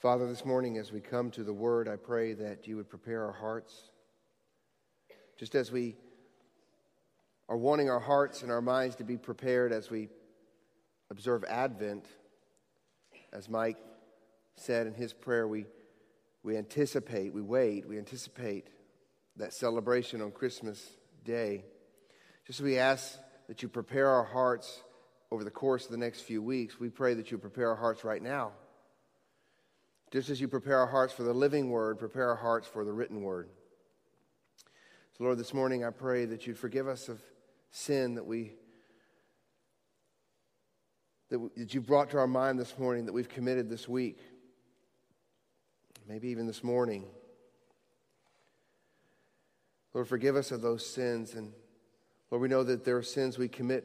Father, this morning as we come to the Word, I pray that you would prepare our hearts. Just as we are wanting our hearts and our minds to be prepared as we observe Advent, as Mike said in his prayer, we, we anticipate, we wait, we anticipate that celebration on Christmas Day. Just as we ask that you prepare our hearts over the course of the next few weeks, we pray that you prepare our hearts right now just as you prepare our hearts for the living word, prepare our hearts for the written word. So, Lord, this morning I pray that you'd forgive us of sin that we that, that you brought to our mind this morning that we've committed this week, maybe even this morning. Lord, forgive us of those sins. And Lord, we know that there are sins we commit,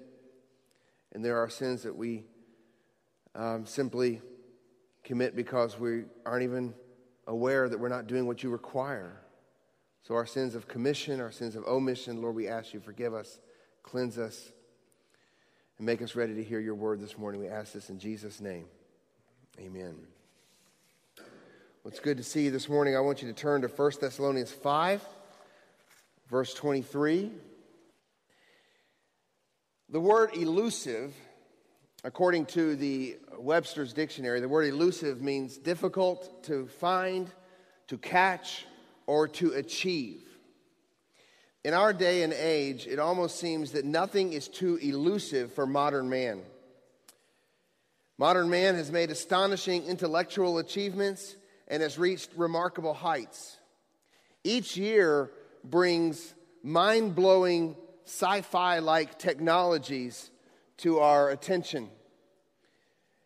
and there are sins that we um, simply commit because we aren't even aware that we're not doing what you require. So, our sins of commission, our sins of omission, Lord, we ask you, forgive us, cleanse us, and make us ready to hear your word this morning. We ask this in Jesus' name. Amen. Well, it's good to see you this morning. I want you to turn to 1 Thessalonians 5, verse 23. The word elusive According to the Webster's Dictionary, the word elusive means difficult to find, to catch, or to achieve. In our day and age, it almost seems that nothing is too elusive for modern man. Modern man has made astonishing intellectual achievements and has reached remarkable heights. Each year brings mind blowing sci fi like technologies to our attention.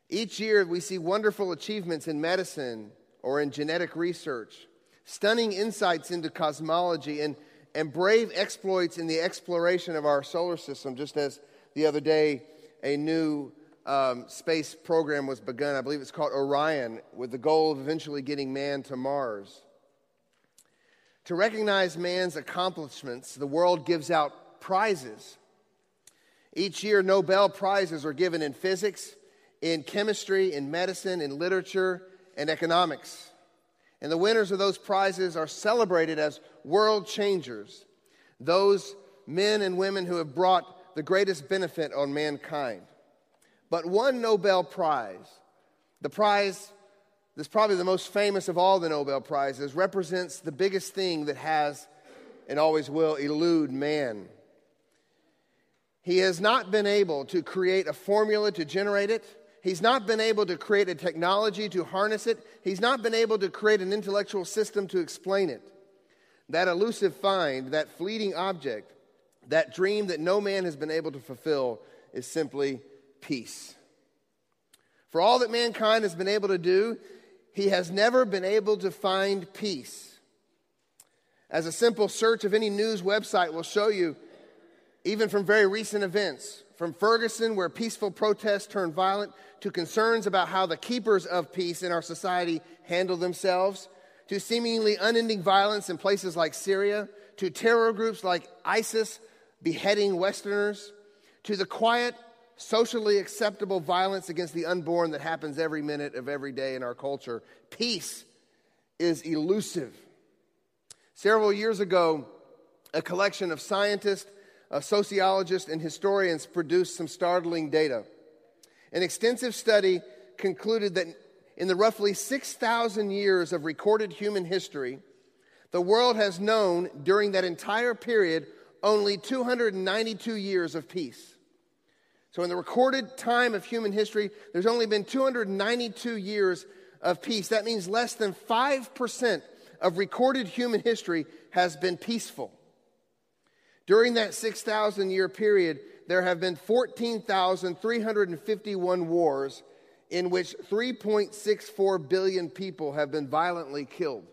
Each year, we see wonderful achievements in medicine or in genetic research, stunning insights into cosmology, and, and brave exploits in the exploration of our solar system, just as the other day a new um, space program was begun. I believe it's called Orion, with the goal of eventually getting man to Mars. To recognize man's accomplishments, the world gives out prizes. Each year, Nobel Prizes are given in physics, in chemistry, in medicine, in literature, and economics. And the winners of those prizes are celebrated as world changers, those men and women who have brought the greatest benefit on mankind. But one Nobel Prize, the prize that's probably the most famous of all the Nobel Prizes, represents the biggest thing that has and always will elude man. He has not been able to create a formula to generate it. He's not been able to create a technology to harness it. He's not been able to create an intellectual system to explain it. That elusive find, that fleeting object, that dream that no man has been able to fulfill is simply peace. For all that mankind has been able to do, he has never been able to find peace. As a simple search of any news website will show you, even from very recent events, from Ferguson, where peaceful protests turned violent, to concerns about how the keepers of peace in our society handle themselves, to seemingly unending violence in places like Syria, to terror groups like ISIS beheading Westerners, to the quiet, socially acceptable violence against the unborn that happens every minute of every day in our culture. Peace is elusive. Several years ago, a collection of scientists uh, sociologists and historians produced some startling data. An extensive study concluded that in the roughly 6,000 years of recorded human history, the world has known during that entire period only 292 years of peace. So, in the recorded time of human history, there's only been 292 years of peace. That means less than 5% of recorded human history has been peaceful. During that 6,000 year period, there have been 14,351 wars in which 3.64 billion people have been violently killed.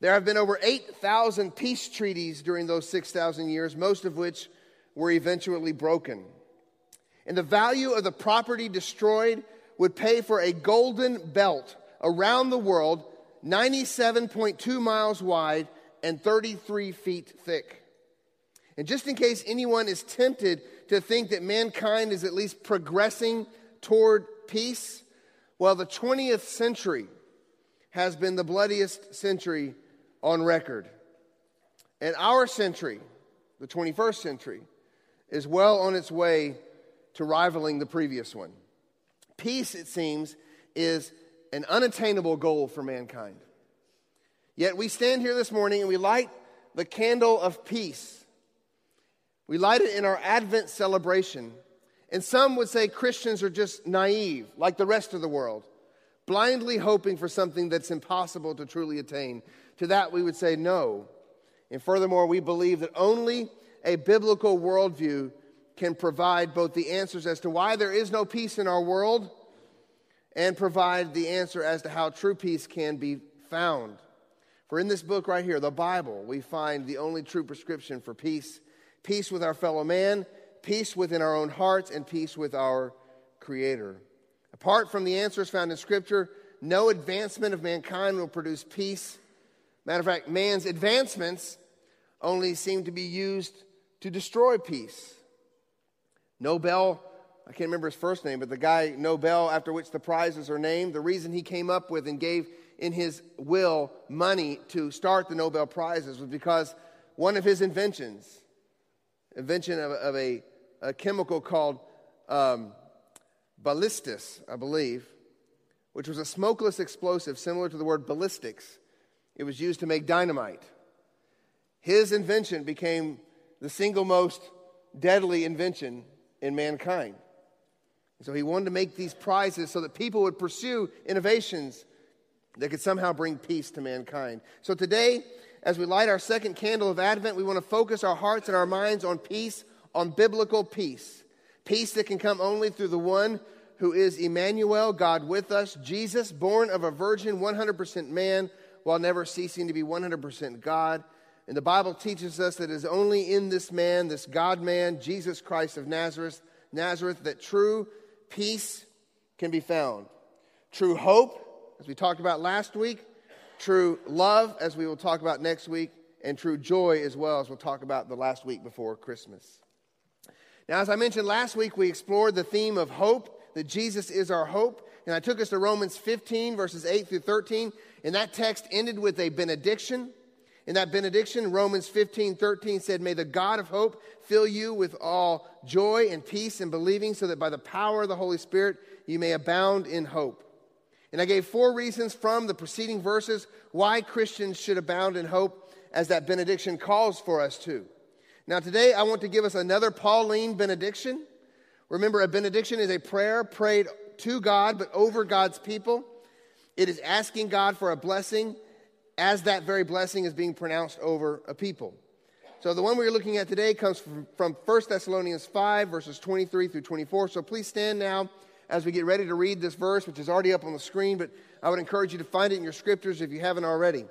There have been over 8,000 peace treaties during those 6,000 years, most of which were eventually broken. And the value of the property destroyed would pay for a golden belt around the world, 97.2 miles wide and 33 feet thick. And just in case anyone is tempted to think that mankind is at least progressing toward peace, Well, the 20th century has been the bloodiest century on record. And our century, the 21st century, is well on its way to rivaling the previous one. Peace, it seems, is an unattainable goal for mankind. Yet we stand here this morning and we light the candle of peace. We light it in our Advent celebration. And some would say Christians are just naive, like the rest of the world, blindly hoping for something that's impossible to truly attain. To that, we would say no. And furthermore, we believe that only a biblical worldview can provide both the answers as to why there is no peace in our world and provide the answer as to how true peace can be found. For in this book right here, the Bible, we find the only true prescription for peace peace with our fellow man, peace within our own hearts, and peace with our Creator. Apart from the answers found in Scripture, no advancement of mankind will produce peace. Matter of fact, man's advancements only seem to be used to destroy peace. Nobel, I can't remember his first name, but the guy Nobel, after which the prizes are named, the reason he came up with and gave in his will money to start the Nobel Prizes was because one of his inventions, invention of, of a, a, chemical called um, ballistite, I believe, which was a smokeless explosive similar to the word ballistics. It was used to make dynamite. His invention became the single most deadly invention in mankind. so he wanted to make these prizes so that people would pursue innovations that could somehow bring peace to mankind. So today, as we light our second candle of Advent, we want to focus our hearts and our minds on peace, on biblical peace. Peace that can come only through the one who is Emmanuel, God with us, Jesus, born of a virgin, 100% man, while never ceasing to be 100% God. And the Bible teaches us that it is only in this man, this God man, Jesus Christ of Nazareth, Nazareth, that true peace can be found. True hope, as we talked about last week, true love, as we will talk about next week, and true joy as well, as we'll talk about the last week before Christmas. Now, as I mentioned last week, we explored the theme of hope, that Jesus is our hope. And I took us to Romans 15, verses 8 through 13. And that text ended with a benediction. In that benediction, Romans 15, 13 said, May the God of hope fill you with all joy and peace in believing, so that by the power of the Holy Spirit you may abound in hope. And I gave four reasons from the preceding verses why Christians should abound in hope, as that benediction calls for us to. Now, today I want to give us another Pauline benediction. Remember, a benediction is a prayer prayed to God, but over God's people. It is asking God for a blessing as that very blessing is being pronounced over a people. So the one we're looking at today comes from, from 1 Thessalonians 5, verses 23 through 24. So please stand now as we get ready to read this verse, which is already up on the screen, but I would encourage you to find it in your scriptures if you haven't already.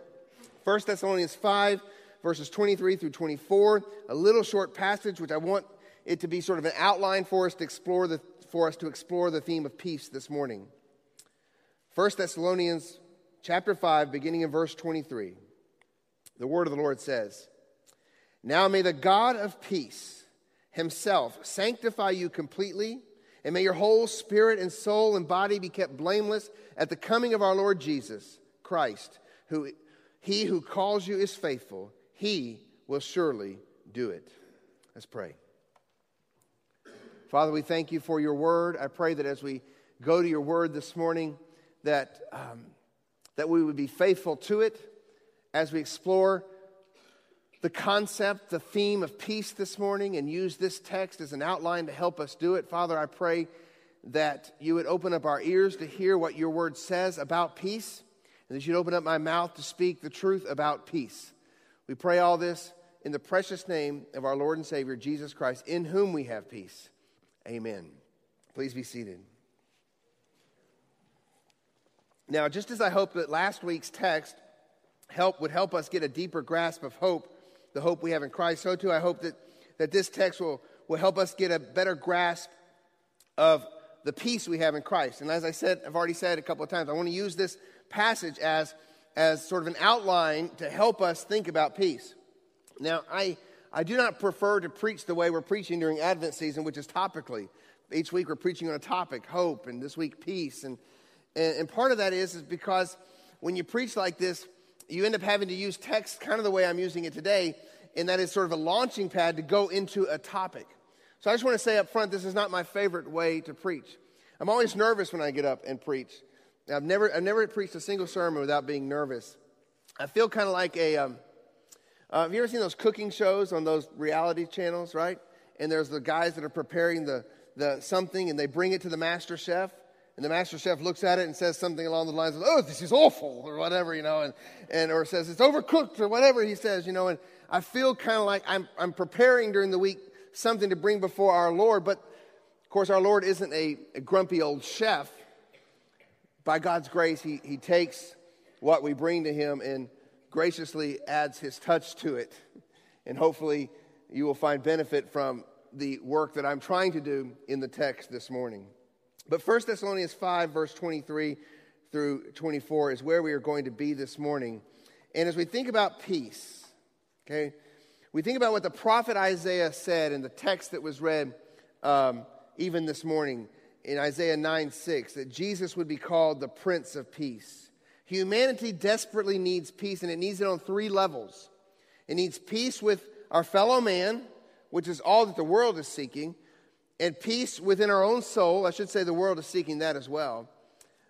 1 Thessalonians 5, verses 23 through 24, a little short passage, which I want it to be sort of an outline for us to explore the, for us to explore the theme of peace this morning. 1 Thessalonians chapter 5, beginning in verse 23. The word of the Lord says, Now may the God of peace himself sanctify you completely, and may your whole spirit and soul and body be kept blameless at the coming of our Lord Jesus Christ, who he who calls you is faithful, he will surely do it. Let's pray. Father, we thank you for your word. I pray that as we go to your word this morning, that um, that we would be faithful to it as we explore the concept, the theme of peace this morning, and use this text as an outline to help us do it. Father, I pray that you would open up our ears to hear what your word says about peace, and that you'd open up my mouth to speak the truth about peace. We pray all this in the precious name of our Lord and Savior, Jesus Christ, in whom we have peace. Amen. Please be seated. Now, just as I hope that last week's text help, would help us get a deeper grasp of hope, the hope we have in Christ, so too I hope that, that this text will, will help us get a better grasp of the peace we have in Christ. And as I said, I've already said a couple of times, I want to use this passage as, as sort of an outline to help us think about peace. Now, I, I do not prefer to preach the way we're preaching during Advent season, which is topically. Each week we're preaching on a topic, hope, and this week peace. And And, and part of that is, is because when you preach like this, you end up having to use text kind of the way I'm using it today, and that is sort of a launching pad to go into a topic. So I just want to say up front, this is not my favorite way to preach. I'm always nervous when I get up and preach. I've never, I've never preached a single sermon without being nervous. I feel kind of like a. Um, uh, have you ever seen those cooking shows on those reality channels, right? And there's the guys that are preparing the, the something, and they bring it to the master chef, and the master chef looks at it and says something along the lines of, "Oh, this is awful," or whatever, you know, and, and or says it's overcooked or whatever he says, you know. And I feel kind of like I'm I'm preparing during the week something to bring before our Lord, but of course our Lord isn't a, a grumpy old chef. By God's grace, he, he takes what we bring to him and graciously adds his touch to it. And hopefully, you will find benefit from the work that I'm trying to do in the text this morning. But 1 Thessalonians 5, verse 23 through 24 is where we are going to be this morning. And as we think about peace, okay, we think about what the prophet Isaiah said in the text that was read um, even this morning in Isaiah 9 6, that Jesus would be called the Prince of Peace. Humanity desperately needs peace, and it needs it on three levels. It needs peace with our fellow man, which is all that the world is seeking, and peace within our own soul. I should say the world is seeking that as well.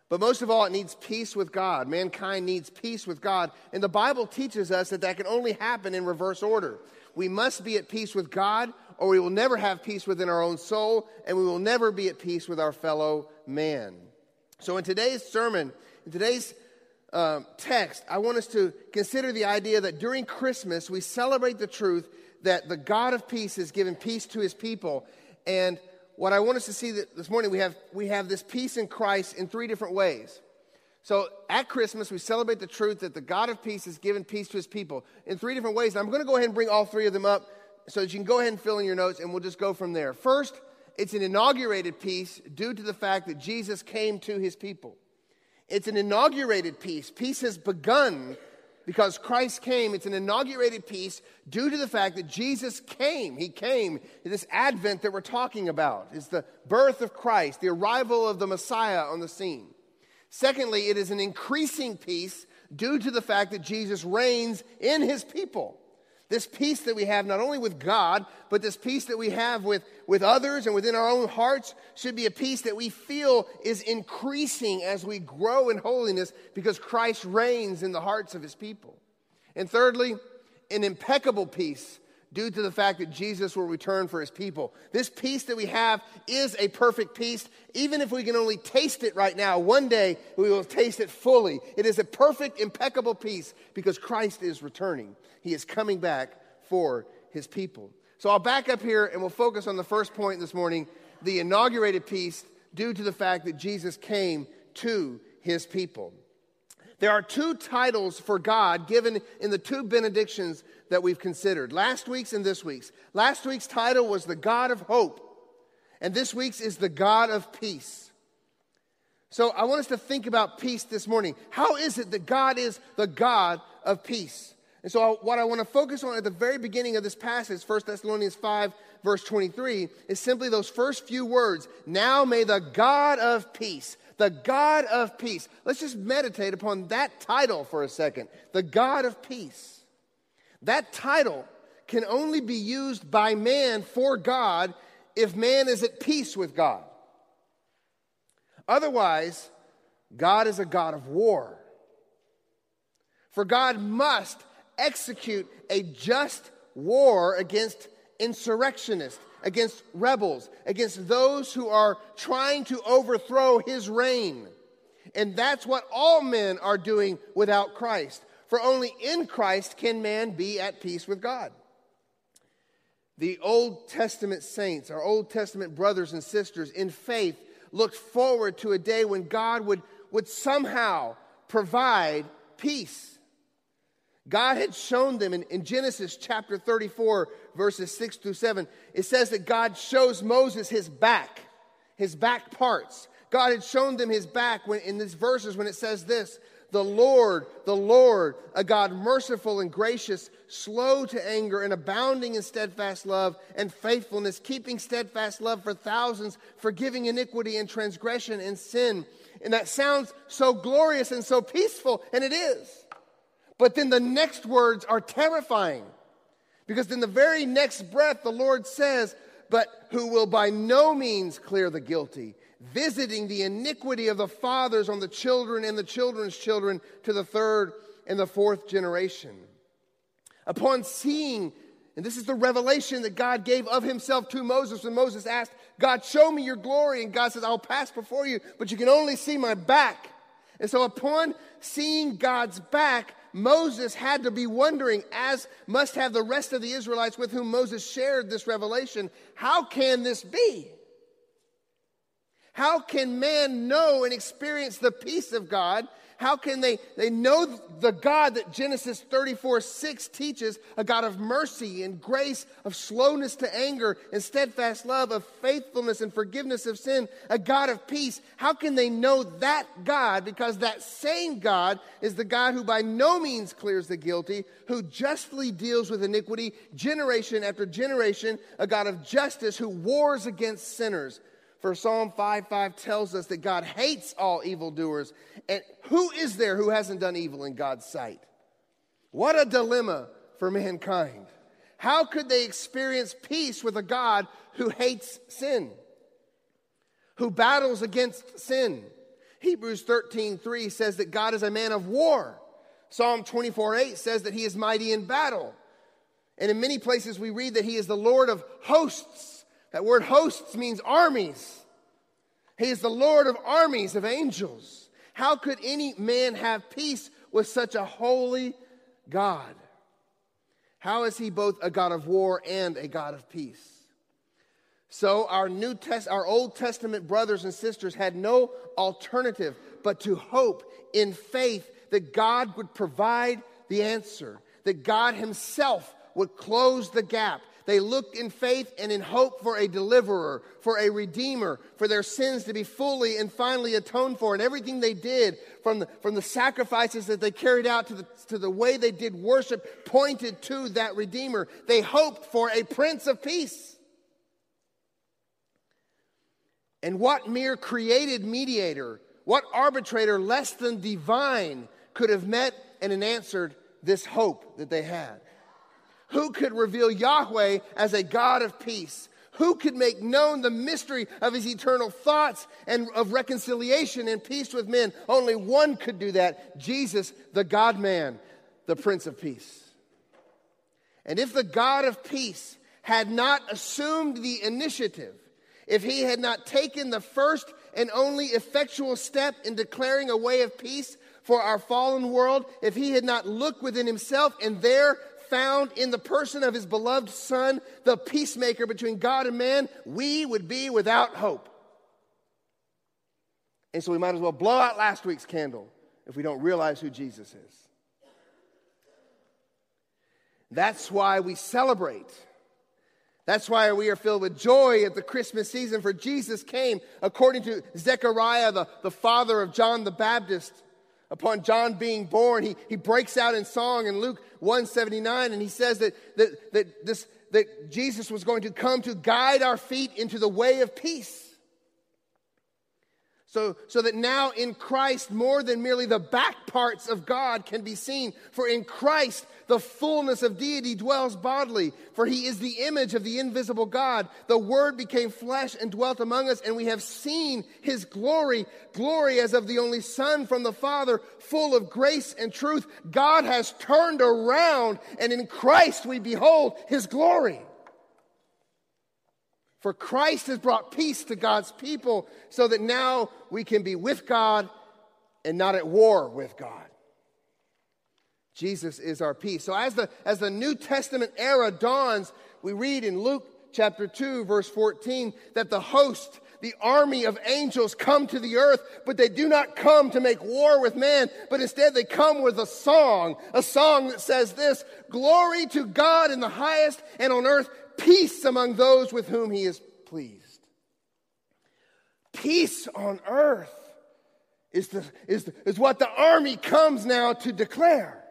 But most of all, it needs peace with God. Mankind needs peace with God. And the Bible teaches us that that can only happen in reverse order. We must be at peace with God, or we will never have peace within our own soul, and we will never be at peace with our fellow man. So, in today's sermon, in today's um, text, I want us to consider the idea that during Christmas we celebrate the truth that the God of peace has given peace to his people. And what I want us to see this morning, we have, we have this peace in Christ in three different ways. So at Christmas, we celebrate the truth that the God of peace has given peace to his people in three different ways. And I'm going to go ahead and bring all three of them up so that you can go ahead and fill in your notes and we'll just go from there. First, it's an inaugurated peace due to the fact that Jesus came to his people. It's an inaugurated peace. Peace has begun because Christ came. It's an inaugurated peace due to the fact that Jesus came. He came. This advent that we're talking about is the birth of Christ, the arrival of the Messiah on the scene. Secondly, it is an increasing peace due to the fact that Jesus reigns in his people. This peace that we have not only with God, but this peace that we have with, with others and within our own hearts should be a peace that we feel is increasing as we grow in holiness because Christ reigns in the hearts of his people. And thirdly, an impeccable peace due to the fact that Jesus will return for his people. This peace that we have is a perfect peace. Even if we can only taste it right now, one day we will taste it fully. It is a perfect, impeccable peace because Christ is returning. He is coming back for his people. So I'll back up here and we'll focus on the first point this morning the inaugurated peace due to the fact that Jesus came to his people. There are two titles for God given in the two benedictions that we've considered last week's and this week's. Last week's title was the God of hope, and this week's is the God of peace. So I want us to think about peace this morning. How is it that God is the God of peace? And so, what I want to focus on at the very beginning of this passage, 1 Thessalonians 5, verse 23, is simply those first few words Now may the God of peace the God of peace. Let's just meditate upon that title for a second the God of peace. That title can only be used by man for God if man is at peace with God. Otherwise, God is a God of war. For God must execute a just war against insurrectionists, against rebels, against those who are trying to overthrow his reign. And that's what all men are doing without Christ. For only in Christ can man be at peace with God. The Old Testament saints, our Old Testament brothers and sisters in faith, looked forward to a day when God would, would somehow provide peace. God had shown them in, in, Genesis chapter 34, verses 6 through 7. It says that God shows Moses his back, his back parts. God had shown them his back when, in these verses when it says this The Lord, the Lord, a God merciful and gracious, slow to anger, and abounding in steadfast love and faithfulness, keeping steadfast love for thousands, forgiving iniquity and transgression and sin And that sounds so glorious and so peaceful, and it is. But then the next words are terrifying. Because in the very next breath, the Lord says, But who will by no means clear the guilty, visiting the iniquity of the fathers on the children and the children's children to the third and the fourth generation. Upon seeing, and this is the revelation that God gave of himself to Moses when Moses asked, God, show me your glory. And God says, I'll pass before you, but you can only see my back. And so upon seeing God's back, Moses had to be wondering, as must have the rest of the Israelites with whom Moses shared this revelation, how can this be? How can man know and experience the peace of God how can they, they know the God that Genesis 34 6 teaches, a God of mercy and grace, of slowness to anger and steadfast love, of faithfulness and forgiveness of sin, a God of peace? How can they know that God? Because that same God is the God who by no means clears the guilty, who justly deals with iniquity generation after generation, a God of justice who wars against sinners. For Psalm 5 5 tells us that God hates all evildoers. And who is there who hasn't done evil in God's sight? What a dilemma for mankind. How could they experience peace with a God who hates sin, who battles against sin? Hebrews 13 3 says that God is a man of war. Psalm 24 8 says that he is mighty in battle. And in many places we read that he is the Lord of hosts. That word hosts means armies. He is the Lord of armies of angels. How could any man have peace with such a holy God? How is he both a God of war and a God of peace? So our New Test, our Old Testament brothers and sisters had no alternative but to hope in faith that God would provide the answer, that God Himself would close the gap, they looked in faith and in hope for a deliverer, for a redeemer, for their sins to be fully and finally atoned for. And everything they did, from the, from the sacrifices that they carried out to the, to the way they did worship, pointed to that redeemer. They hoped for a prince of peace. And what mere created mediator, what arbitrator less than divine could have met and answered this hope that they had? Who could reveal Yahweh as a God of peace? Who could make known the mystery of his eternal thoughts and of reconciliation and peace with men? Only one could do that Jesus, the God man, the Prince of Peace. And if the God of peace had not assumed the initiative, if he had not taken the first and only effectual step in declaring a way of peace for our fallen world, if he had not looked within himself and there found in the person of his beloved Son, the peacemaker between God and man, we would be without hope. And so we might as well blow out last week's candle if we don't realize who Jesus is. That's why we celebrate. That's why we are filled with joy at the Christmas season, for Jesus came, according to Zechariah, the, the father of John the Baptist, upon John being born, he, he breaks out in song in Luke 179, and he says that, that, that, this, that Jesus was going to come to guide our feet into the way of peace. So, so that now in Christ, more than merely the back parts of God can be seen. For in Christ, the fullness of deity dwells bodily. For he is the image of the invisible God. The Word became flesh and dwelt among us, and we have seen his glory, glory as of the only Son from the Father, full of grace and truth. God has turned around, and in Christ we behold his glory. For Christ has brought peace to God's people so that now we can be with God and not at war with God. Jesus is our peace. So as the, as the New Testament era dawns, we read in Luke chapter 2, verse 14, that the host, the army of angels come to the earth, but they do not come to make war with man, but instead they come with a song, a song that says this, glory to God in the highest and on earth peace among those with whom he is pleased. Peace on earth is, the, is, the, is what the army comes now to declare.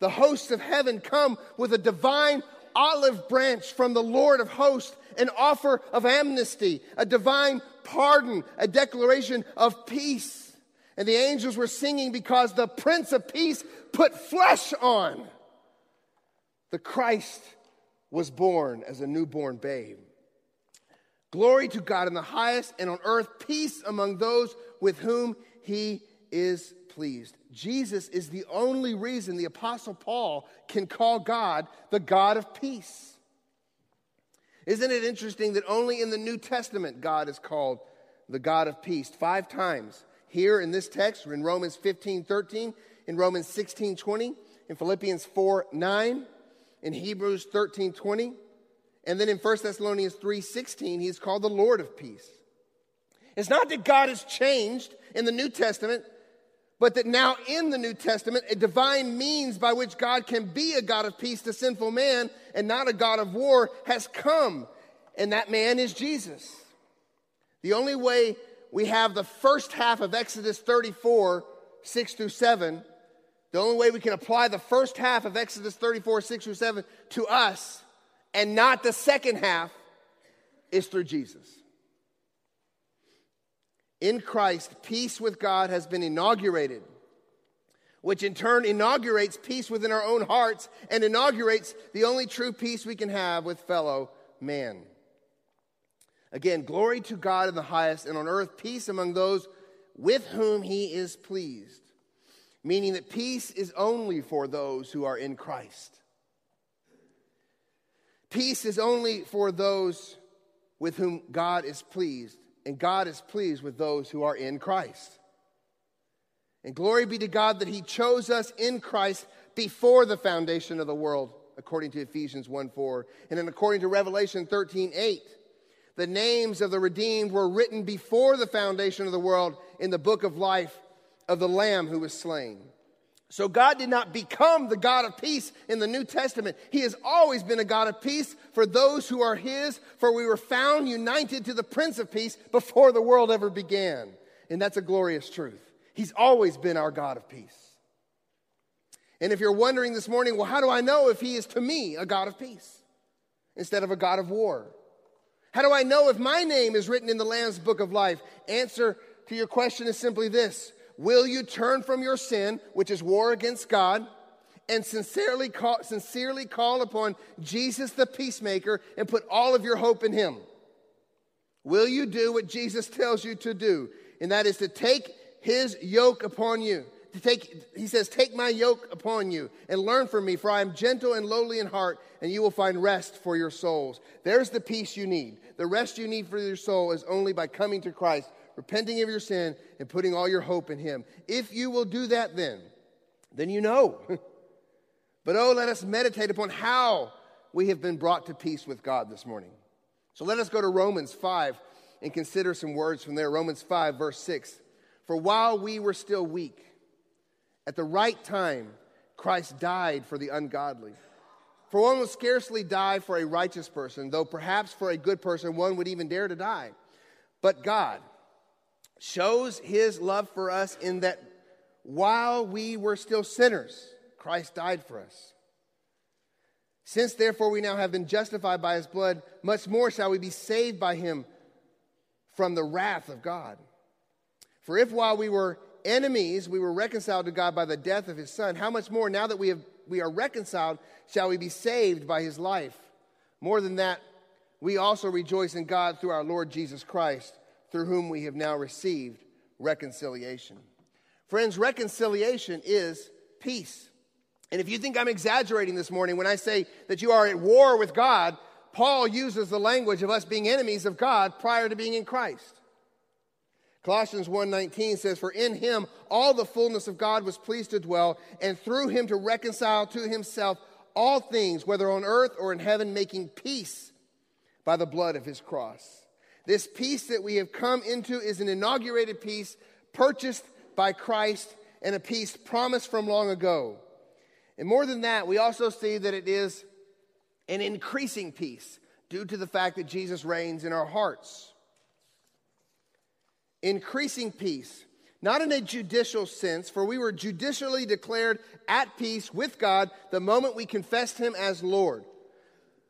The hosts of heaven come with a divine olive branch from the Lord of hosts, an offer of amnesty, a divine pardon, a declaration of peace. And the angels were singing because the Prince of Peace put flesh on. The Christ was born as a newborn babe. Glory to God in the highest, and on earth peace among those with whom he is pleased. Jesus is the only reason the Apostle Paul can call God the God of peace. Isn't it interesting that only in the New Testament God is called the God of peace? Five times. Here in this text, in Romans 15 13, in Romans 16 20, in Philippians 4 9, in Hebrews 13 20, and then in 1 Thessalonians 3 16, he's called the Lord of peace. It's not that God has changed in the New Testament, but that now in the New Testament, a divine means by which God can be a God of peace to sinful man and not a God of war has come, and that man is Jesus. The only way we have the first half of Exodus 34, 6 through 7, the only way we can apply the first half of Exodus 34, 6 through 7 to us and not the second half is through Jesus. In Christ, peace with God has been inaugurated, which in turn inaugurates peace within our own hearts and inaugurates the only true peace we can have with fellow man. Again, glory to God in the highest, and on earth peace among those with whom he is pleased. Meaning that peace is only for those who are in Christ. Peace is only for those with whom God is pleased and God is pleased with those who are in Christ. And glory be to God that He chose us in Christ before the foundation of the world, according to Ephesians 1 4. And then according to Revelation 13 8, the names of the redeemed were written before the foundation of the world in the book of life of the Lamb who was slain. So God did not become the God of peace in the New Testament. He has always been a God of peace for those who are His, for we were found united to the Prince of Peace before the world ever began. And that's a glorious truth. He's always been our God of peace. And if you're wondering this morning, well, how do I know if He is to me a God of peace instead of a God of war? How do I know if my name is written in the Lamb's book of life? Answer to your question is simply this Will you turn from your sin, which is war against God, and sincerely call, sincerely call upon Jesus the peacemaker and put all of your hope in him? Will you do what Jesus tells you to do? And that is to take his yoke upon you. To take, he says, Take my yoke upon you and learn from me, for I am gentle and lowly in heart, and you will find rest for your souls. There's the peace you need. The rest you need for your soul is only by coming to Christ repenting of your sin, and putting all your hope in Him. If you will do that, then, then you know. but oh, let us meditate upon how we have been brought to peace with God this morning. So let us go to Romans 5 and consider some words from there. Romans 5, verse 6. For while we were still weak, at the right time, Christ died for the ungodly. For one would scarcely die for a righteous person, though perhaps for a good person one would even dare to die. But God, shows his love for us in that while we were still sinners, Christ died for us. Since therefore we now have been justified by his blood, much more shall we be saved by him from the wrath of God. For if while we were enemies, we were reconciled to God by the death of his son, how much more now that we, have, we are reconciled shall we be saved by his life? More than that, we also rejoice in God through our Lord Jesus Christ through whom we have now received reconciliation. Friends, reconciliation is peace. And if you think I'm exaggerating this morning when I say that you are at war with God, Paul uses the language of us being enemies of God prior to being in Christ. Colossians 1:19 says for in him all the fullness of God was pleased to dwell and through him to reconcile to himself all things whether on earth or in heaven making peace by the blood of his cross. This peace that we have come into is an inaugurated peace purchased by Christ and a peace promised from long ago. And more than that, we also see that it is an increasing peace due to the fact that Jesus reigns in our hearts. Increasing peace, not in a judicial sense, for we were judicially declared at peace with God the moment we confessed Him as Lord.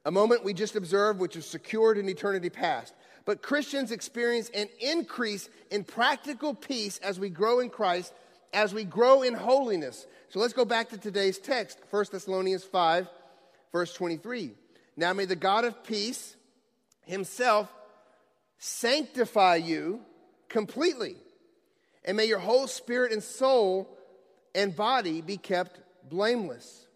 a moment we just observed, which is secured in eternity past. But Christians experience an increase in practical peace as we grow in Christ, as we grow in holiness. So let's go back to today's text, 1 Thessalonians 5, verse 23. Now may the God of peace himself sanctify you completely, and may your whole spirit and soul and body be kept blameless.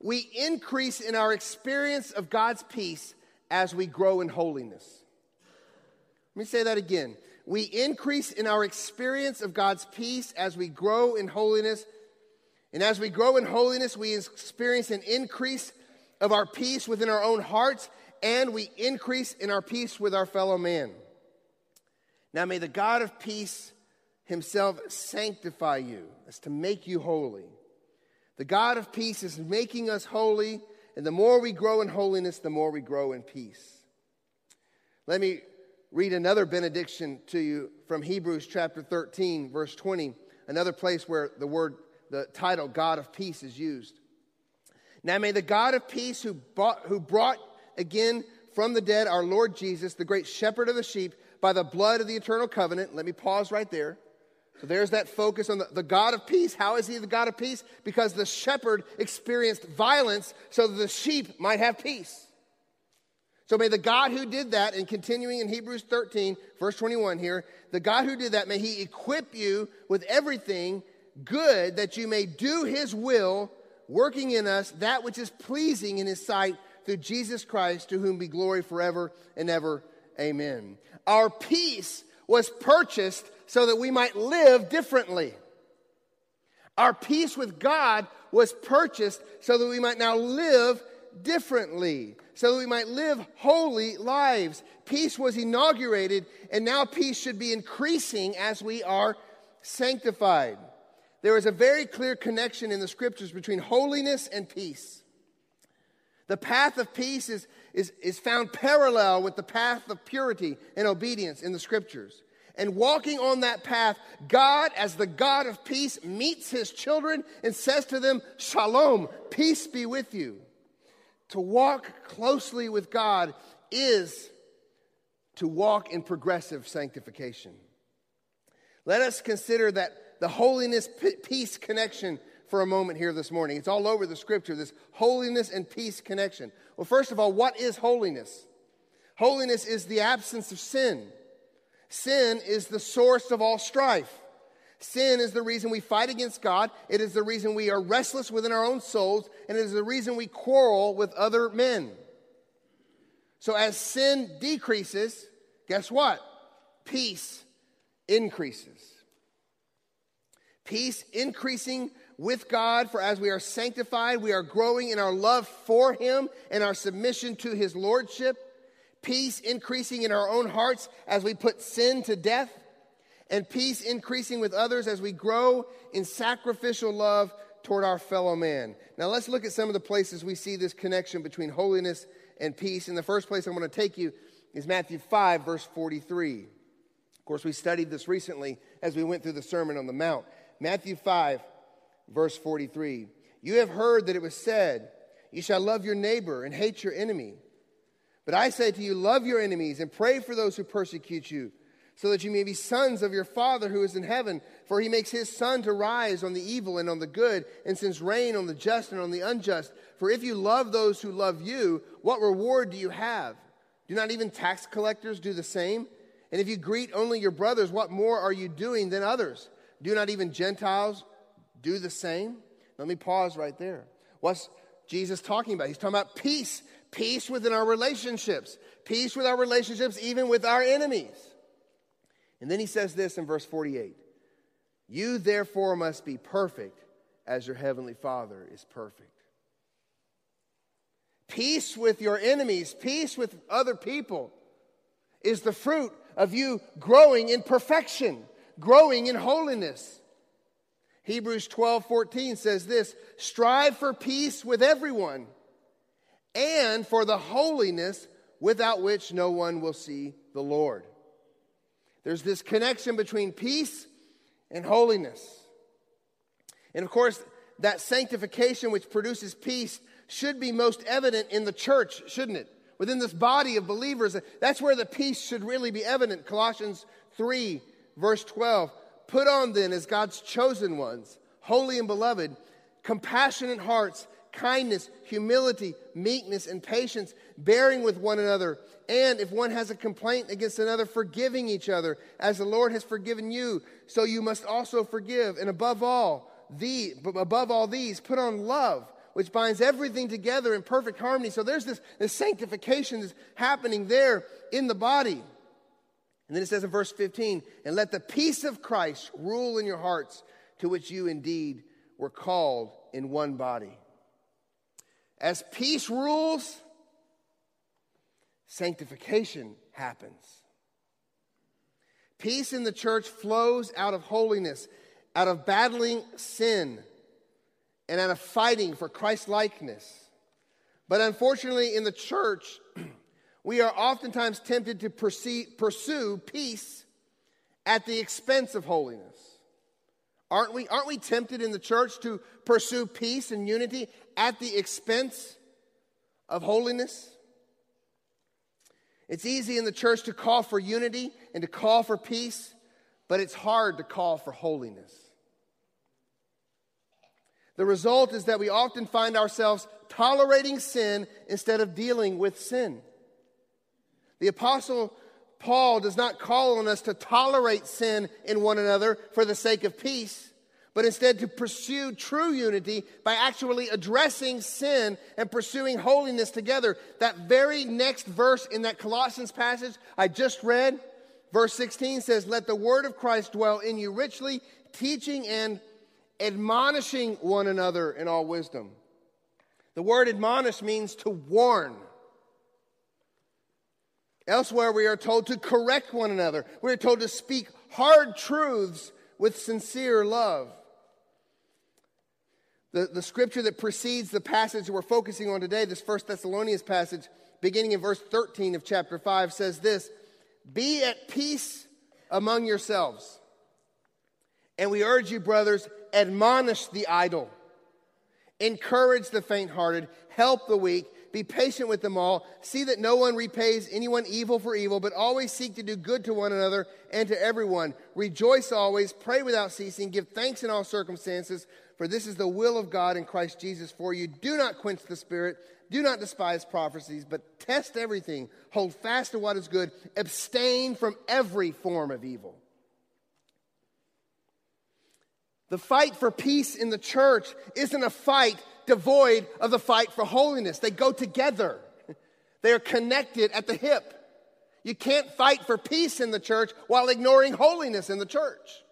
We increase in our experience of God's peace as we grow in holiness. Let me say that again. We increase in our experience of God's peace as we grow in holiness. And as we grow in holiness, we experience an increase of our peace within our own hearts, and we increase in our peace with our fellow man. Now, may the God of peace himself sanctify you, as to make you holy. The God of peace is making us holy, and the more we grow in holiness, the more we grow in peace. Let me read another benediction to you from Hebrews chapter 13, verse 20, another place where the word, the title, God of Peace, is used. Now may the God of peace, who, bought, who brought again from the dead our Lord Jesus, the great shepherd of the sheep, by the blood of the eternal covenant, let me pause right there. So there's that focus on the, the God of peace. How is he the God of peace? Because the shepherd experienced violence so that the sheep might have peace. So may the God who did that, and continuing in Hebrews 13, verse 21 here, the God who did that, may he equip you with everything good that you may do his will, working in us that which is pleasing in his sight through Jesus Christ, to whom be glory forever and ever. Amen. Our peace was purchased so that we might live differently. Our peace with God was purchased so that we might now live differently so that we might live holy lives. Peace was inaugurated, and now peace should be increasing as we are sanctified. There is a very clear connection in the scriptures between holiness and peace. The path of peace is, is, is found parallel with the path of purity and obedience in the scriptures. And walking on that path, God, as the God of peace, meets his children and says to them, Shalom, peace be with you. To walk closely with God is to walk in progressive sanctification. Let us consider that the holiness peace connection for a moment here this morning. It's all over the scripture, this holiness and peace connection. Well, first of all, what is holiness? Holiness is the absence of sin. Sin is the source of all strife. Sin is the reason we fight against God. It is the reason we are restless within our own souls. And it is the reason we quarrel with other men. So as sin decreases, guess what? Peace increases. Peace increasing with God, for as we are sanctified, we are growing in our love for Him and our submission to His Lordship. Peace increasing in our own hearts as we put sin to death and peace increasing with others as we grow in sacrificial love toward our fellow man. Now, let's look at some of the places we see this connection between holiness and peace. In the first place, I'm going to take you is Matthew 5, verse 43. Of course, we studied this recently as we went through the Sermon on the Mount. Matthew 5, verse 43. You have heard that it was said, You shall love your neighbor and hate your enemy. But I say to you, love your enemies and pray for those who persecute you so that you may be sons of your Father who is in heaven. For he makes his sun to rise on the evil and on the good, and sends rain on the just and on the unjust. For if you love those who love you, what reward do you have? Do not even tax collectors do the same? And if you greet only your brothers, what more are you doing than others? Do not even Gentiles do the same? Let me pause right there. What's Jesus talking about? He's talking about peace, peace within our relationships, peace with our relationships, even with our enemies. And then he says this in verse 48 You therefore must be perfect as your heavenly Father is perfect. Peace with your enemies, peace with other people is the fruit of you growing in perfection, growing in holiness. Hebrews 12 14 says this strive for peace with everyone and for the holiness without which no one will see the Lord. There's this connection between peace and holiness. And of course, that sanctification which produces peace should be most evident in the church, shouldn't it? Within this body of believers, that's where the peace should really be evident. Colossians 3, verse 12. Put on then as God's chosen ones, holy and beloved, compassionate hearts, kindness, humility, meekness, and patience, bearing with one another. And if one has a complaint against another, forgiving each other, as the Lord has forgiven you, so you must also forgive. And above all, the, above all these, put on love, which binds everything together in perfect harmony. So there's this, this sanctification that's happening there in the body. And then it says in verse 15, and let the peace of Christ rule in your hearts, to which you indeed were called in one body. As peace rules, sanctification happens. Peace in the church flows out of holiness, out of battling sin, and out of fighting for Christ likeness. But unfortunately, in the church, we are oftentimes tempted to pursue peace at the expense of holiness. Aren't we, aren't we tempted in the church to pursue peace and unity at the expense of holiness? It's easy in the church to call for unity and to call for peace, but it's hard to call for holiness. The result is that we often find ourselves tolerating sin instead of dealing with sin. The Apostle Paul does not call on us to tolerate sin in one another for the sake of peace, but instead to pursue true unity by actually addressing sin and pursuing holiness together. That very next verse in that Colossians passage I just read, verse 16 says, Let the word of Christ dwell in you richly, teaching and admonishing one another in all wisdom. The word admonish means to warn. Elsewhere, we are told to correct one another. We are told to speak hard truths with sincere love. The, the scripture that precedes the passage we're focusing on today, this First Thessalonians passage, beginning in verse 13 of chapter 5, says this Be at peace among yourselves. And we urge you, brothers, admonish the idle, encourage the faint hearted, help the weak be patient with them all. See that no one repays anyone evil for evil, but always seek to do good to one another and to everyone. Rejoice always, pray without ceasing, give thanks in all circumstances, for this is the will of God in Christ Jesus for you. Do not quench the spirit. Do not despise prophecies, but test everything. Hold fast to what is good. Abstain from every form of evil. The fight for peace in the church isn't a fight devoid of the fight for holiness. They go together, they are connected at the hip. You can't fight for peace in the church while ignoring holiness in the church.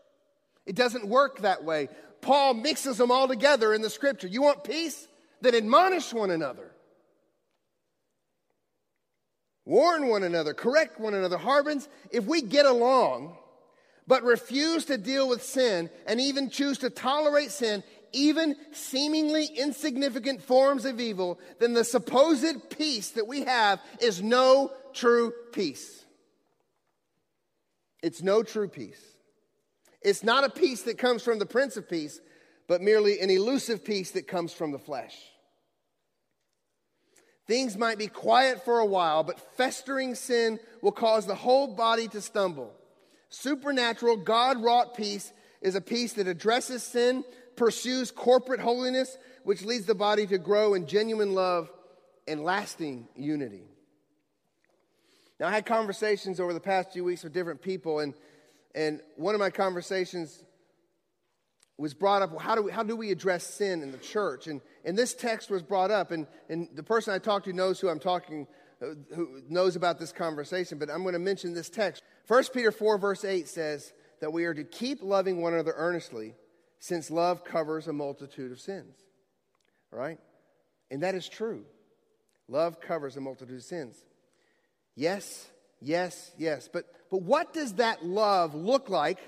It doesn't work that way. Paul mixes them all together in the scripture. You want peace? Then admonish one another. Warn one another, correct one another. Harbins, if we get along, but refuse to deal with sin and even choose to tolerate sin, even seemingly insignificant forms of evil, then the supposed peace that we have is no true peace. It's no true peace. It's not a peace that comes from the Prince of Peace, but merely an elusive peace that comes from the flesh. Things might be quiet for a while, but festering sin will cause the whole body to stumble. Supernatural, God wrought peace is a peace that addresses sin pursues corporate holiness, which leads the body to grow in genuine love and lasting unity. Now, I had conversations over the past few weeks with different people, and, and one of my conversations was brought up how do we, how do we address sin in the church? And, and this text was brought up, and, and the person I talked to knows who I'm talking uh, who knows about this conversation, but I'm going to mention this text. 1 Peter 4, verse 8 says that we are to keep loving one another earnestly since love covers a multitude of sins. Right? And that is true. Love covers a multitude of sins. Yes, yes, yes. But, but what does that love look like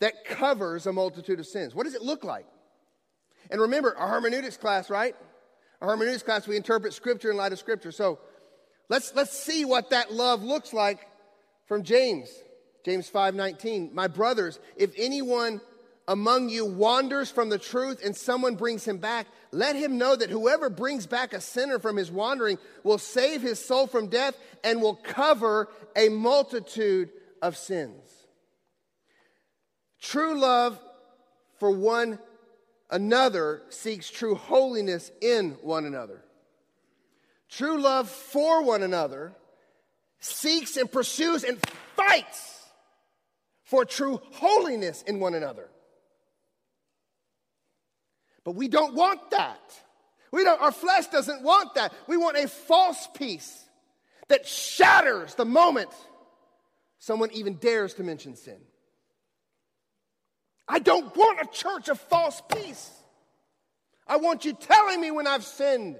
that covers a multitude of sins? What does it look like? And remember, our hermeneutics class, right? Our hermeneutics class, we interpret Scripture in light of Scripture. So let's, let's see what that love looks like from James. James 5:19. My brothers, if anyone among you wanders from the truth and someone brings him back, let him know that whoever brings back a sinner from his wandering will save his soul from death and will cover a multitude of sins. True love for one another seeks true holiness in one another. True love for one another seeks and pursues and fights for true holiness in one another. But we don't want that. We don't, our flesh doesn't want that. We want a false peace that shatters the moment someone even dares to mention sin. I don't want a church of false peace. I want you telling me when I've sinned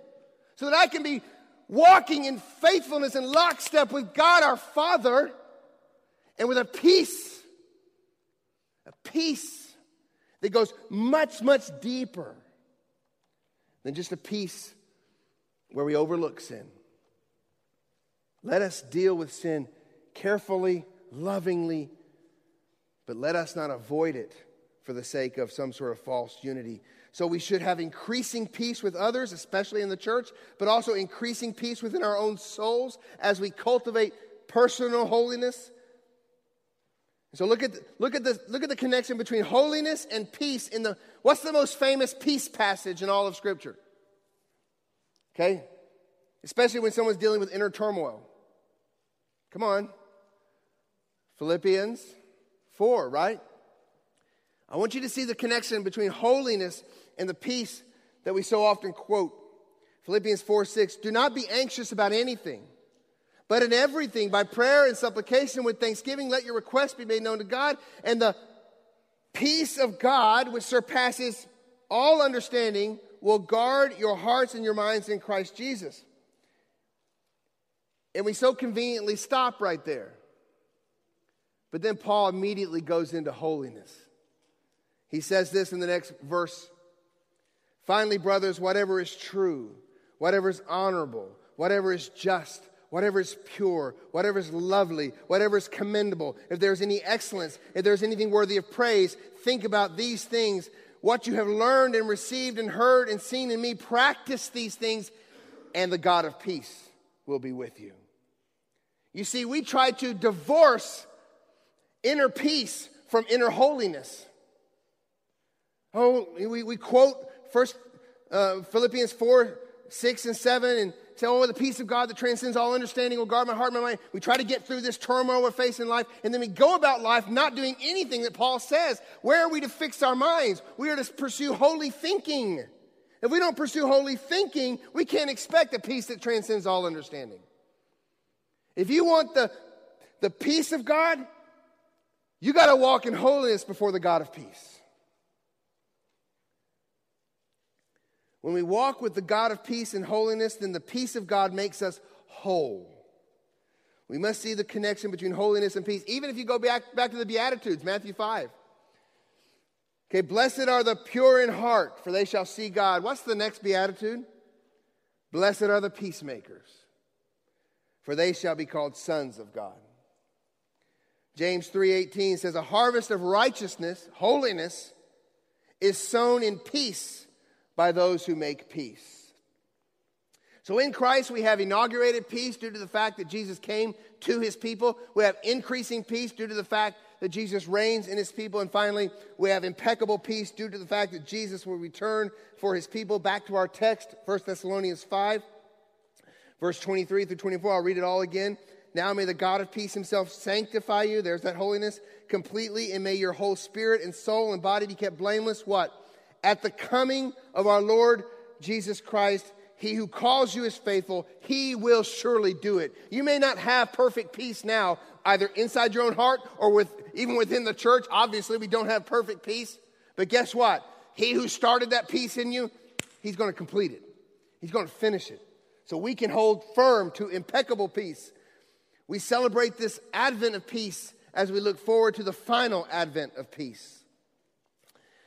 so that I can be walking in faithfulness and lockstep with God our Father and with a peace, a peace that goes much, much deeper than just a peace where we overlook sin. Let us deal with sin carefully, lovingly, but let us not avoid it for the sake of some sort of false unity. So we should have increasing peace with others, especially in the church, but also increasing peace within our own souls as we cultivate personal holiness so look at the, look at the look at the connection between holiness and peace in the what's the most famous peace passage in all of scripture? Okay? Especially when someone's dealing with inner turmoil. Come on. Philippians 4, right? I want you to see the connection between holiness and the peace that we so often quote. Philippians 4 6. Do not be anxious about anything but in everything, by prayer and supplication with thanksgiving, let your requests be made known to God. And the peace of God, which surpasses all understanding, will guard your hearts and your minds in Christ Jesus. And we so conveniently stop right there. But then Paul immediately goes into holiness. He says this in the next verse Finally, brothers, whatever is true, whatever is honorable, whatever is just, whatever is pure, whatever is lovely, whatever is commendable, if there's any excellence, if there's anything worthy of praise, think about these things. What you have learned and received and heard and seen in me, practice these things, and the God of peace will be with you. You see, we try to divorce inner peace from inner holiness. Oh, we, we quote first uh, Philippians 4, 6 and 7, and say, oh, the peace of God that transcends all understanding will guard my heart and my mind. We try to get through this turmoil we're facing in life, and then we go about life not doing anything that Paul says. Where are we to fix our minds? We are to pursue holy thinking. If we don't pursue holy thinking, we can't expect a peace that transcends all understanding. If you want the, the peace of God, you got to walk in holiness before the God of peace. When we walk with the God of peace and holiness, then the peace of God makes us whole. We must see the connection between holiness and peace. Even if you go back, back to the Beatitudes, Matthew 5. Okay, blessed are the pure in heart, for they shall see God. What's the next beatitude? Blessed are the peacemakers, for they shall be called sons of God. James 3:18 says a harvest of righteousness, holiness is sown in peace by those who make peace. So in Christ, we have inaugurated peace due to the fact that Jesus came to his people. We have increasing peace due to the fact that Jesus reigns in his people. And finally, we have impeccable peace due to the fact that Jesus will return for his people. Back to our text, 1 Thessalonians 5, verse 23 through 24. I'll read it all again. Now may the God of peace himself sanctify you, there's that holiness, completely, and may your whole spirit and soul and body be kept blameless. What? At the coming of our Lord Jesus Christ. He who calls you is faithful. He will surely do it. You may not have perfect peace now, either inside your own heart or with, even within the church. Obviously, we don't have perfect peace. But guess what? He who started that peace in you, he's going to complete it. He's going to finish it. So we can hold firm to impeccable peace. We celebrate this advent of peace as we look forward to the final advent of peace.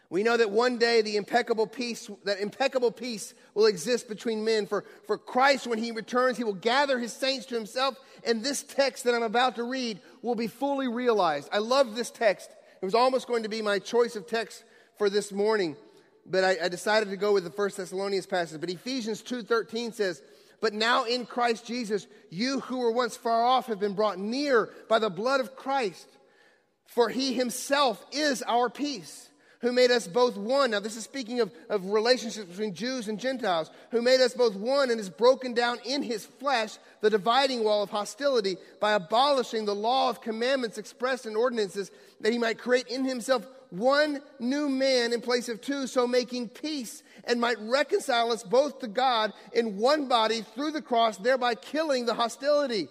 We know that one day the impeccable peace, that impeccable peace will exist between men. For, for Christ, when he returns, he will gather his saints to himself, and this text that I'm about to read will be fully realized. I love this text It was almost going to be my choice of text for this morning, but I, I decided to go with the First Thessalonians passage. But Ephesians 2.13 says, But now in Christ Jesus, you who were once far off have been brought near by the blood of Christ. For he himself is our peace who made us both one. Now, this is speaking of, of relationships between Jews and Gentiles, who made us both one and has broken down in his flesh the dividing wall of hostility by abolishing the law of commandments expressed in ordinances, that he might create in himself one new man in place of two, so making peace and might reconcile us both to God in one body through the cross, thereby killing the hostility.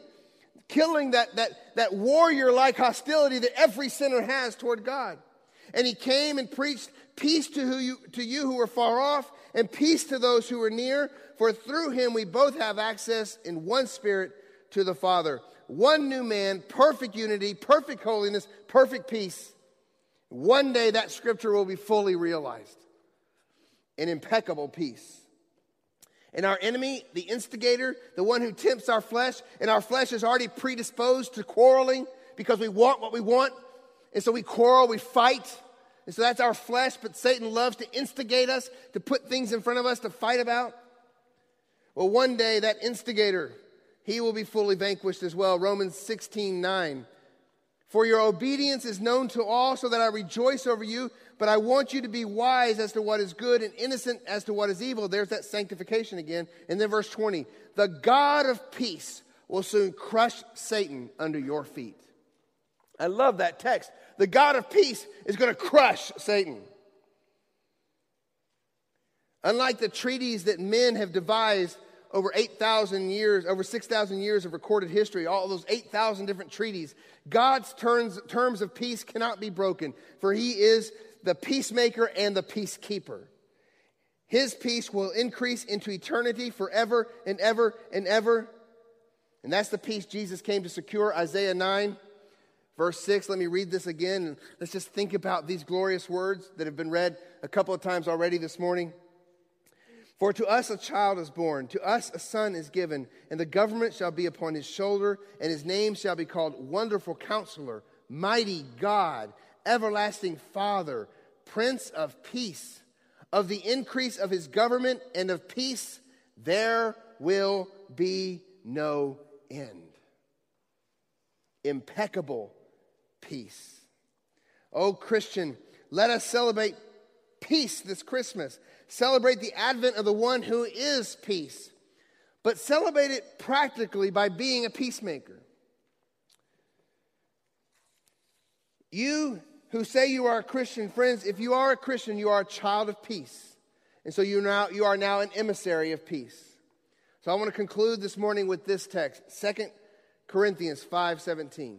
Killing that, that, that warrior like hostility that every sinner has toward God. And he came and preached peace to, who you, to you who were far off and peace to those who were near. For through him we both have access in one spirit to the Father. One new man, perfect unity, perfect holiness, perfect peace. One day that scripture will be fully realized. An impeccable peace. And our enemy, the instigator, the one who tempts our flesh, and our flesh is already predisposed to quarreling because we want what we want and so we quarrel, we fight. And so that's our flesh, but Satan loves to instigate us, to put things in front of us to fight about. Well, one day that instigator, he will be fully vanquished as well. Romans 16 9. For your obedience is known to all, so that I rejoice over you, but I want you to be wise as to what is good and innocent as to what is evil. There's that sanctification again. And then verse 20 The God of peace will soon crush Satan under your feet. I love that text the God of peace is going to crush Satan. Unlike the treaties that men have devised over 8,000 years, over 6,000 years of recorded history, all those 8,000 different treaties, God's terms, terms of peace cannot be broken, for he is the peacemaker and the peacekeeper. His peace will increase into eternity forever and ever and ever. And that's the peace Jesus came to secure. Isaiah 9 Verse 6, let me read this again. Let's just think about these glorious words that have been read a couple of times already this morning. For to us a child is born, to us a son is given, and the government shall be upon his shoulder, and his name shall be called Wonderful Counselor, Mighty God, Everlasting Father, Prince of Peace. Of the increase of his government and of peace, there will be no end. Impeccable peace. Oh, Christian, let us celebrate peace this Christmas. Celebrate the advent of the one who is peace, but celebrate it practically by being a peacemaker. You who say you are a Christian, friends, if you are a Christian, you are a child of peace. And so you, now, you are now an emissary of peace. So I want to conclude this morning with this text, 2 Corinthians 5:17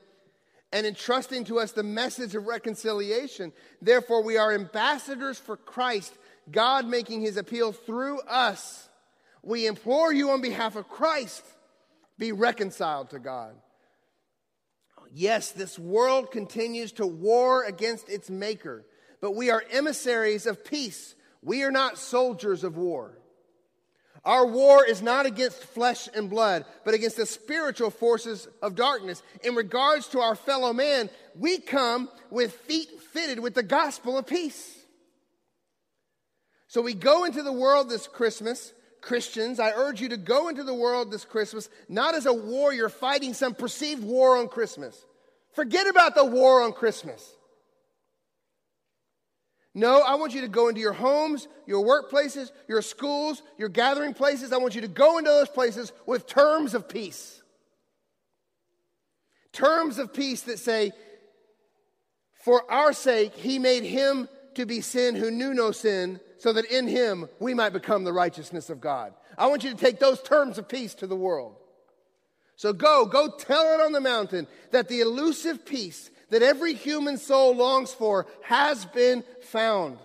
and entrusting to us the message of reconciliation. Therefore, we are ambassadors for Christ, God making his appeal through us. We implore you on behalf of Christ, be reconciled to God. Yes, this world continues to war against its maker, but we are emissaries of peace. We are not soldiers of war. Our war is not against flesh and blood, but against the spiritual forces of darkness. In regards to our fellow man, we come with feet fitted with the gospel of peace. So we go into the world this Christmas. Christians, I urge you to go into the world this Christmas not as a warrior fighting some perceived war on Christmas. Forget about the war on Christmas. No, I want you to go into your homes, your workplaces, your schools, your gathering places. I want you to go into those places with terms of peace. Terms of peace that say, For our sake, he made him to be sin who knew no sin, so that in him we might become the righteousness of God. I want you to take those terms of peace to the world. So go, go tell it on the mountain that the elusive peace that every human soul longs for has been found.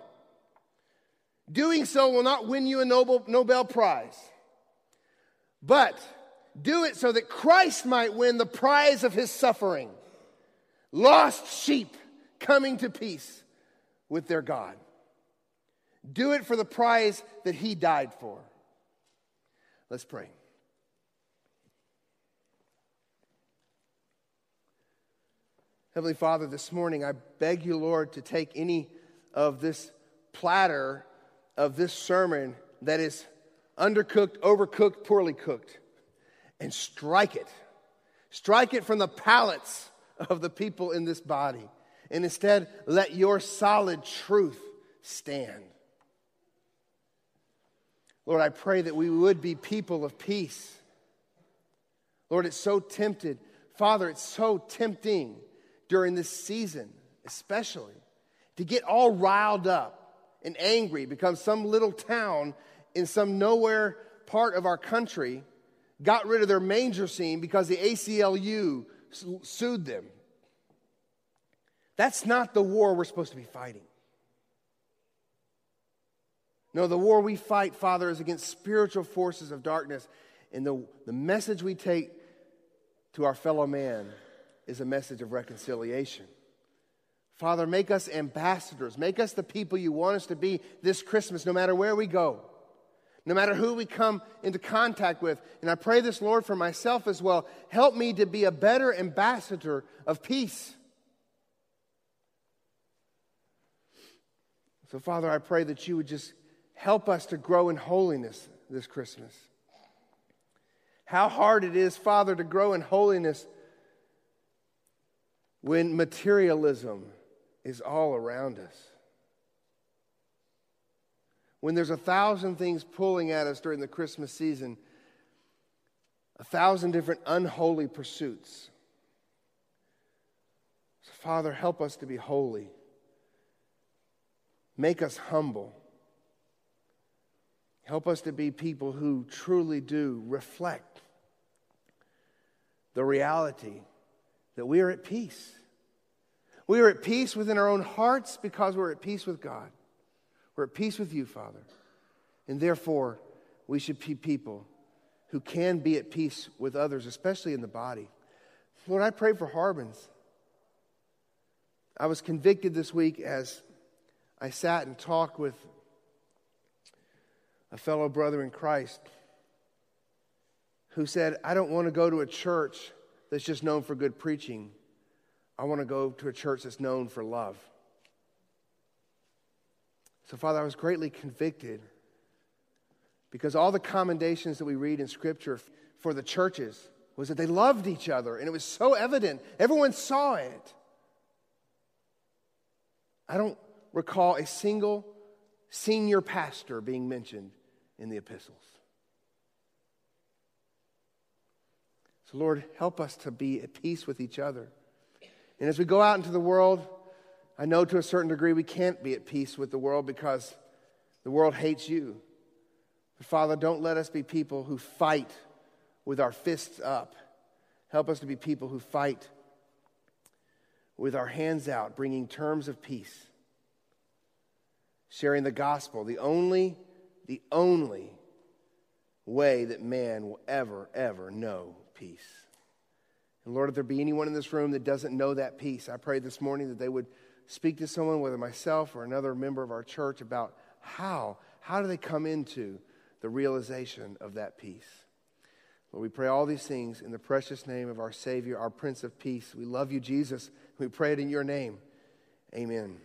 Doing so will not win you a Nobel, Nobel Prize, but do it so that Christ might win the prize of his suffering. Lost sheep coming to peace with their God. Do it for the prize that he died for. Let's pray. Heavenly Father, this morning I beg you, Lord, to take any of this platter of this sermon that is undercooked, overcooked, poorly cooked, and strike it. Strike it from the palates of the people in this body. And instead, let your solid truth stand. Lord, I pray that we would be people of peace. Lord, it's so tempted. Father, it's so tempting during this season, especially, to get all riled up and angry because some little town in some nowhere part of our country got rid of their manger scene because the ACLU sued them. That's not the war we're supposed to be fighting. No, the war we fight, Father, is against spiritual forces of darkness. And the, the message we take to our fellow man is a message of reconciliation. Father, make us ambassadors. Make us the people you want us to be this Christmas, no matter where we go, no matter who we come into contact with. And I pray this, Lord, for myself as well. Help me to be a better ambassador of peace. So, Father, I pray that you would just help us to grow in holiness this Christmas. How hard it is, Father, to grow in holiness when materialism is all around us. When there's a thousand things pulling at us during the Christmas season, a thousand different unholy pursuits. So, Father, help us to be holy. Make us humble. Help us to be people who truly do reflect the reality that we are at peace. We are at peace within our own hearts because we're at peace with God. We're at peace with you, Father. And therefore, we should be people who can be at peace with others, especially in the body. Lord, I pray for Harbins. I was convicted this week as I sat and talked with a fellow brother in Christ who said, I don't want to go to a church that's just known for good preaching. I want to go to a church that's known for love. So, Father, I was greatly convicted because all the commendations that we read in Scripture for the churches was that they loved each other, and it was so evident. Everyone saw it. I don't recall a single senior pastor being mentioned in the epistles. So, Lord, help us to be at peace with each other. And as we go out into the world, I know to a certain degree we can't be at peace with the world because the world hates you. But Father, don't let us be people who fight with our fists up. Help us to be people who fight with our hands out, bringing terms of peace, sharing the gospel, the only, the only way that man will ever, ever know peace. And Lord, if there be anyone in this room that doesn't know that peace, I pray this morning that they would speak to someone, whether myself or another member of our church, about how. How do they come into the realization of that peace? Lord, we pray all these things in the precious name of our Savior, our Prince of Peace. We love you, Jesus. We pray it in your name. Amen.